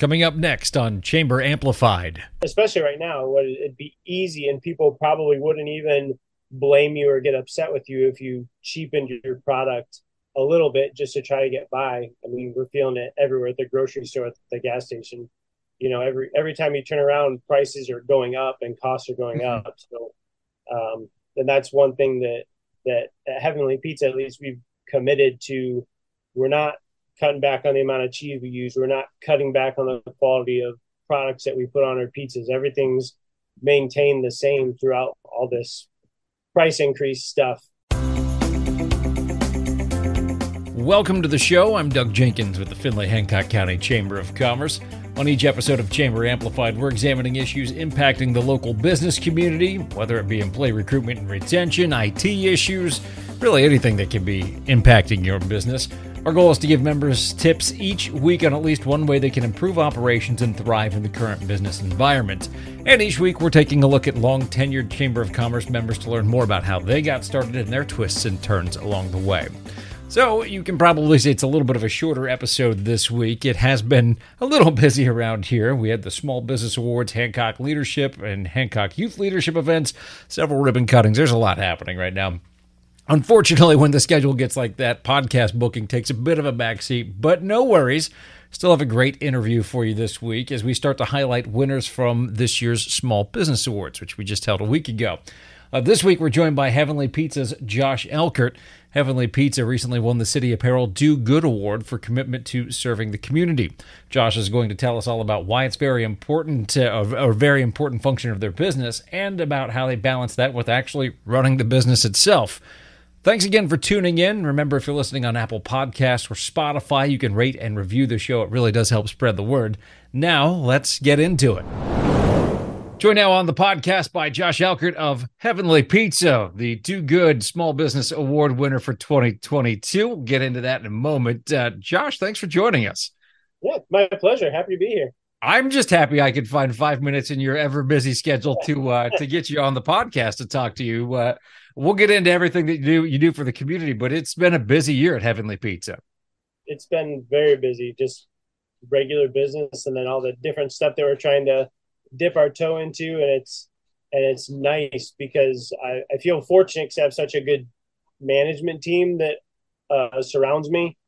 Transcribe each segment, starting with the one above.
Coming up next on Chamber Amplified. Especially right now, it'd be easy and people probably wouldn't even blame you or get upset with you if you cheapened your product a little bit just to try to get by. I mean, we're feeling it everywhere at the grocery store, at the gas station. You know, every every time you turn around, prices are going up and costs are going mm-hmm. up. So, um, and that's one thing that that at Heavenly Pizza, at least we've committed to. We're not cutting back on the amount of cheese we use. We're not cutting back on the quality of products that we put on our pizzas. Everything's maintained the same throughout all this price increase stuff Welcome to the show. I'm Doug Jenkins with the Findlay Hancock County Chamber of Commerce. On each episode of Chamber Amplified, we're examining issues impacting the local business community, whether it be employee recruitment and retention, IT issues, really anything that can be impacting your business. Our goal is to give members tips each week on at least one way they can improve operations and thrive in the current business environment. And each week, we're taking a look at long tenured Chamber of Commerce members to learn more about how they got started and their twists and turns along the way. So you can probably say it's a little bit of a shorter episode this week. It has been a little busy around here. We had the Small Business Awards, Hancock Leadership, and Hancock Youth Leadership events, several ribbon cuttings. There's a lot happening right now. Unfortunately, when the schedule gets like that, podcast booking takes a bit of a backseat, but no worries. Still have a great interview for you this week as we start to highlight winners from this year's Small Business Awards, which we just held a week ago. Uh, this week, we're joined by Heavenly Pizza's Josh Elchert. Heavenly Pizza recently won the City Apparel Do Good Award for commitment to serving the community. Josh is going to tell us all about why it's very important, uh, a very important function of their business, and about how they balance that with actually running the business itself. Thanks again for tuning in. Remember, if you're listening on Apple Podcasts or Spotify, you can rate and review the show. It really does help spread the word. Now, let's get into it. Joined now on the podcast by Josh Elchert of Heavenly Pizza, the Do Good Small Business Award winner for 2022. We'll get into that in a moment. Uh, Josh, thanks for joining us. Yeah, my pleasure. Happy to be here. I'm just happy I could find five minutes in your ever busy schedule to uh, to get you on the podcast to talk to you. Uh, we'll get into everything that you do you do for the community, but it's been a busy year at Heavenly Pizza. It's been very busy, just regular business, and then all the different stuff that we're trying to dip our toe into, and it's and it's nice because I, I feel fortunate to have such a good management team that uh, surrounds me.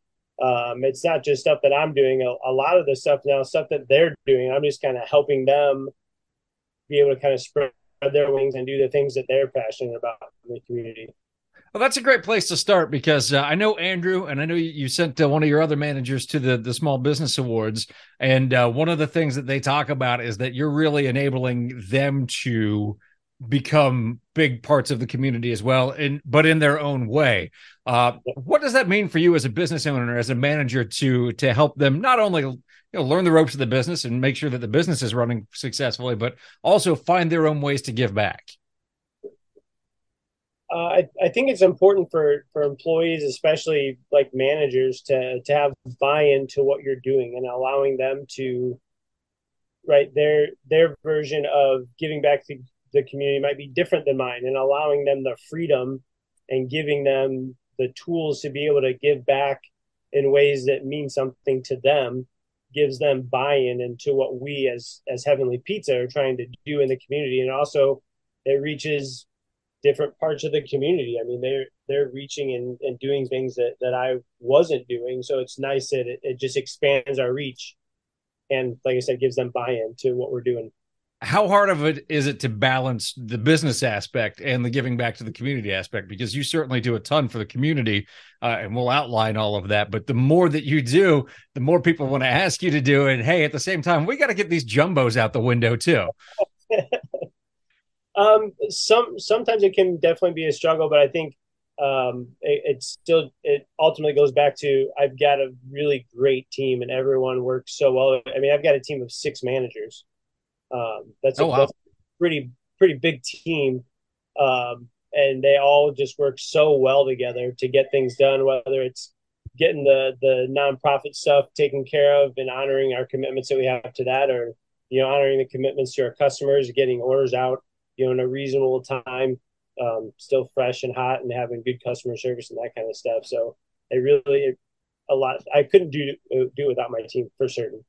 Um, it's not just stuff that I'm doing. A, a, lot of the stuff now, stuff that they're doing, I'm just kind of helping them be able to kind of spread their wings and do the things that they're passionate about in the community. Well, that's a great place to start because uh, I know Andrew, and I know you sent uh, one of your other managers to the the Small Business Awards, and uh, one of the things that they talk about is that you're really enabling them to become big parts of the community as well, and but in their own way. Uh, what does that mean for you as a business owner, as a manager, to to help them not only you know learn the ropes of the business and make sure that the business is running successfully, but also find their own ways to give back? uh, I, I think it's important for, for employees, especially like managers, to to have buy-in to what you're doing and allowing them to, right their their version of giving back to the community might be different than mine, and allowing them the freedom and giving them the tools to be able to give back in ways that mean something to them gives them buy-in into what we as as Heavenly Pizza are trying to do in the community, and also it reaches different parts of the community. I mean, they're they're reaching and, and doing things that, that I wasn't doing. So it's nice that it, it just expands our reach and like I said, gives them buy-in to what we're doing. How hard of it is it to balance the business aspect and the giving back to the community aspect? Because you certainly do a ton for the community, uh, and we'll outline all of that. But the more that you do, the more people want to ask you to do it. Hey, at the same time, we got to get these jumbos out the window too. Um, some sometimes it can definitely be a struggle, but I think um, it, it, still it ultimately goes back to I've got a really great team and everyone works so well. I mean, I've got a team of six managers. Um, that's, a, oh, wow. that's a pretty pretty big team, um, and they all just work so well together to get things done. Whether it's getting the the nonprofit stuff taken care of and honoring our commitments that we have to that, or you know honoring the commitments to our customers, getting orders out you know, in a reasonable time, um, still fresh and hot, and having good customer service and that kind of stuff. So it really a lot. I couldn't do do without my team for certain.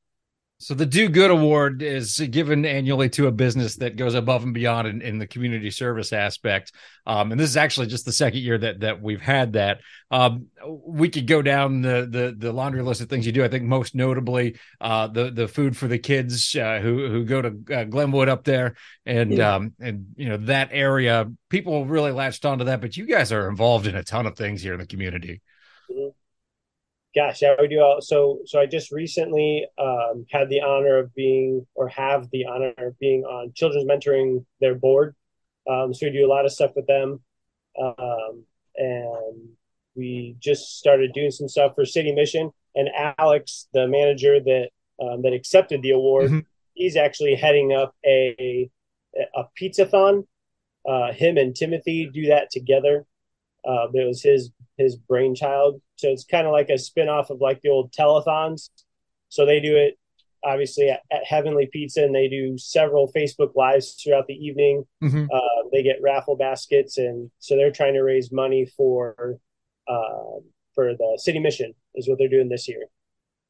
So the Do Good Award is given annually to a business that goes above and beyond in, in the community service aspect. Um, and this is actually just the second year that that we've had that. Um, we could go down the, the the laundry list of things you do. I think most notably uh, the the food for the kids uh, who who go to uh, Glenwood up there, and yeah. um, and you know that area. People really latched onto that, but you guys are involved in a ton of things here in the community. Mm-hmm gosh, yeah, we do all. So, so I just recently um, had the honor of being, or have the honor of being on Children's Mentoring their board. Um, so we do a lot of stuff with them, um, and we just started doing some stuff for City Mission. And Alex, the manager that um, that accepted the award, mm-hmm. he's actually heading up a a pizzathon. Uh, him and Timothy do that together. Uh, it was his his brainchild. So it's kind of like a spin-off of like the old telethons. So they do it obviously at, at Heavenly Pizza and they do several Facebook lives throughout the evening. Mm-hmm. Uh, they get raffle baskets and so they're trying to raise money for uh, for the city mission is what they're doing this year.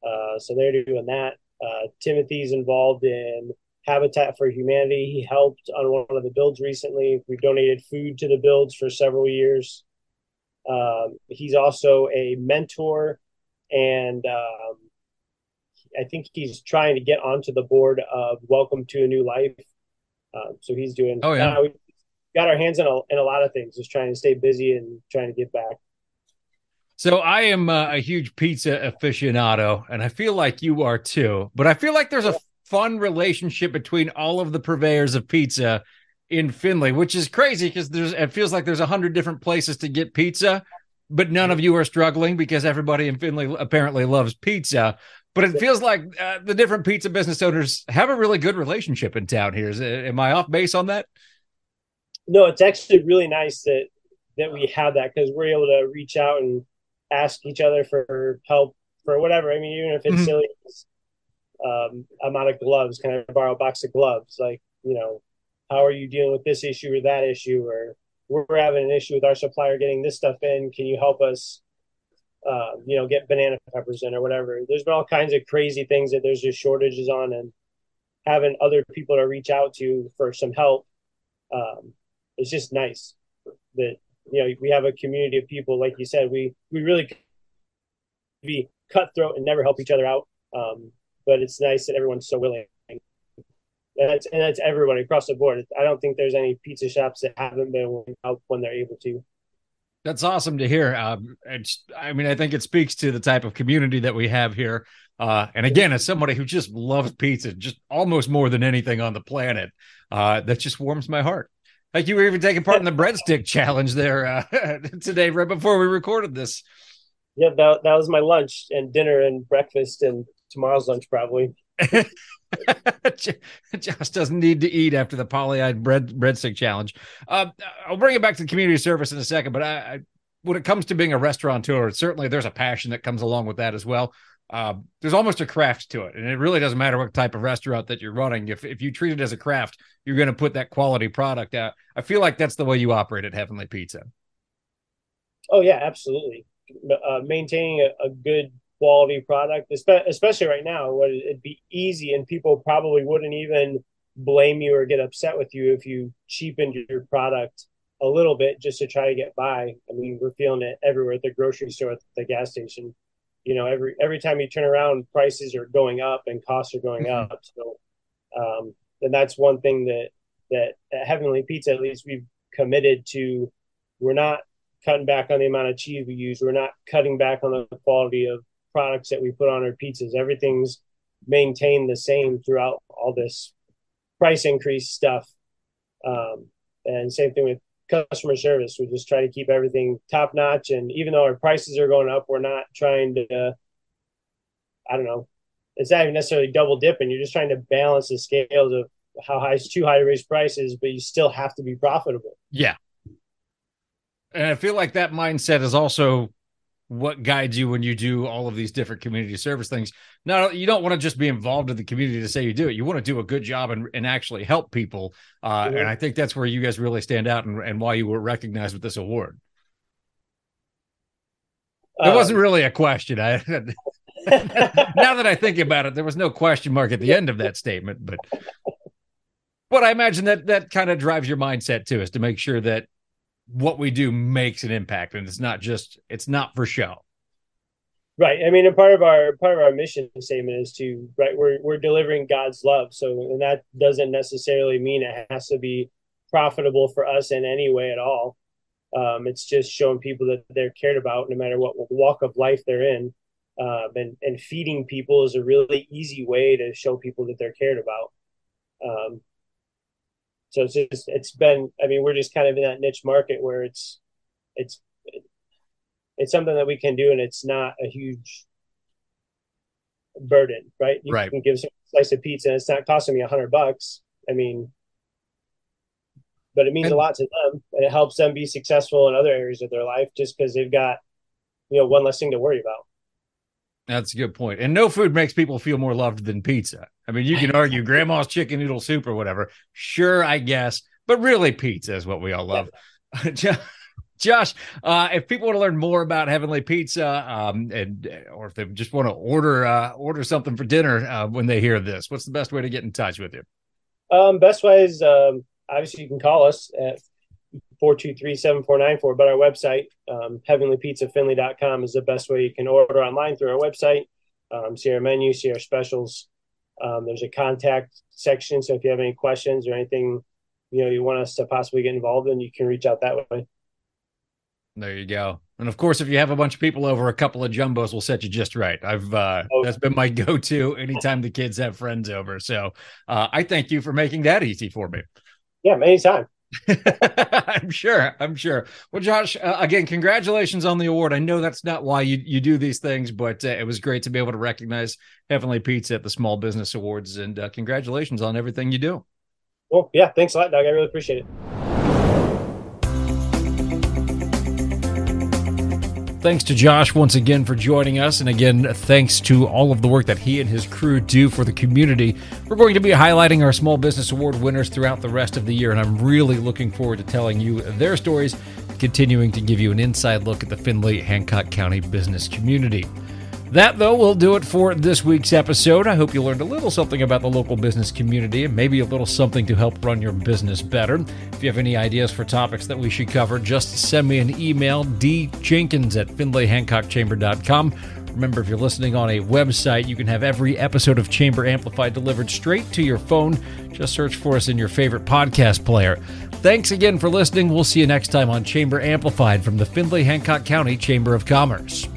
Uh, so they're doing that. Uh, Timothy's involved in Habitat for Humanity. He helped on one of the builds recently. We've donated food to the builds for several years. Um, he's also a mentor, and um, I think he's trying to get onto the board of Welcome to a New Life. Um, so he's doing. Oh yeah, uh, we got our hands in a, in a lot of things, just trying to stay busy and trying to get back. So I am uh, a huge pizza aficionado, and I feel like you are too. But I feel like there's a fun relationship between all of the purveyors of pizza in Findlay, which is crazy because there's it feels like there's a hundred different places to get pizza, but none of you are struggling because everybody in Findlay apparently loves pizza. But it feels like uh, the different pizza business owners have a really good relationship in town here. Is, am I off base on that? No, it's actually really nice that that we have that because we're able to reach out and ask each other for help for whatever. I mean, even if it's mm-hmm. silly, um, I'm out of gloves. Can I borrow a box of gloves? Like, you know, how are you dealing with this issue or that issue or we're having an issue with our supplier getting this stuff in. Can you help us uh, you know get banana peppers in or whatever? There's been all kinds of crazy things that there's just shortages on and having other people to reach out to for some help um, it's just nice that you know we have a community of people like you said we we really be cutthroat and never help each other out um, but it's nice that everyone's so willing and that's and that's everybody across the board. I don't think there's any pizza shops that haven't been out when they're able to. That's awesome to hear. Um, it's, I mean, I think it speaks to the type of community that we have here. Uh, and again, as somebody who just loves pizza, just almost more than anything on the planet, uh, that just warms my heart. Like you were even taking part in the breadstick challenge there uh, today, right before we recorded this. Yeah, that, that was my lunch and dinner and breakfast and tomorrow's lunch probably. Josh doesn't need to eat after the poly-eyed bread breadstick challenge. Uh, I'll bring it back to the community service in a second, but I, I, when it comes to being a restaurateur, certainly there's a passion that comes along with that as well. Uh, there's almost a craft to it, and it really doesn't matter what type of restaurant that you're running. If if you treat it as a craft, you're going to put that quality product out. I feel like that's the way you operate at Heavenly Pizza. Oh yeah, absolutely. Uh, maintaining a, a good quality product, especially right now. It'd be easy, and people probably wouldn't even blame you or get upset with you if you cheapened your product a little bit just to try to get by. I mean, we're feeling it everywhere at the grocery store, at the gas station. You know, every every time you turn around, prices are going up and costs are going mm-hmm. up. So, um, and that's one thing that that at Heavenly Pizza, at least we've committed to. We're not cutting back on the amount of cheese we use. We're not cutting back on the quality of products that we put on our pizzas. Everything's maintained the same throughout all this price increase stuff. Um, and same thing with customer service. We just try to keep everything top notch. And even though our prices are going up, we're not trying to, uh, I don't know, it's not even necessarily double dipping. You're just trying to balance the scales of how high is too high to raise prices, but you still have to be profitable. Yeah. And I feel like that mindset is also what guides you when you do all of these different community service things. No, you don't want to just be involved in the community to say you do it. You want to do a good job and, and actually help people. Uh, And I think that's where you guys really stand out and, and why you were recognized with this award. It wasn't um, really a question. I now that I think about it, there was no question mark at the end of that statement, but but I imagine that that kind of drives your mindset too, is to make sure that what we do makes an impact and it's not just it's not for show. Right. I mean, and part of our part of our mission statement is to right we're we're delivering God's love. So and that doesn't necessarily mean it has to be profitable for us in any way at all. Um, it's just showing people that they're cared about no matter what walk of life they're in. Um, and, and feeding people is a really easy way to show people that they're cared about. Um, so it's just, it's been, I mean, we're just kind of in that niche market where it's, it's, it's something that we can do and it's not a huge burden, right? You right. can give a slice of pizza and it's not costing me a hundred bucks. I mean, but it means a lot to them and it helps them be successful in other areas of their life just because they've got you know one less thing to worry about that's a good point. point and no food makes people feel more loved than pizza i mean you can argue grandma's chicken noodle soup or whatever. Sure i guess. But really pizza is what we all love. Josh, uh, if people want to learn more about Heavenly Pizza, um, and or if they just want to order uh, order something for dinner uh, when they hear this, what's the best way to get in touch with you? Um, best way is um, obviously you can call us at 423-7494 but our website um, heavenlypizzafindlay.com is the best way you can order online through our website. Um, see our menu see our specials um, there's a contact section so if you have any questions or anything you know you want us to possibly get involved in you can reach out that way. There you go. And of course if you have a bunch of people over a couple of jumbos will set you just right. I've uh, oh. that's been my go-to anytime the kids have friends over. So uh, i thank you for making that easy for me. Yeah, anytime. I'm sure. I'm sure. Well, Josh, uh, again, congratulations on the award. I know that's not why you, you do these things, but uh, it was great to be able to recognize Heavenly Pizza at the Small Business Awards. And uh, congratulations on everything you do. Well, yeah, thanks a lot, Doug. I really appreciate it. Thanks to Josh once again for joining us. And again, thanks to all of the work that he and his crew do for the community. We're going to be highlighting our Small Business Award winners throughout the rest of the year. And I'm really looking forward to telling you their stories, continuing to give you an inside look at the Findlay Hancock County business community. That, though, will do it for this week's episode. I hope you learned a little something about the local business community and maybe a little something to help run your business better. If you have any ideas for topics that we should cover, just send me an email, djenkins at findlayhancockchamber.com. Remember, if you're listening on a website, you can have every episode of Chamber Amplified delivered straight to your phone. Just search for us in your favorite podcast player. Thanks again for listening. We'll see you next time on Chamber Amplified from the Findlay Hancock County Chamber of Commerce.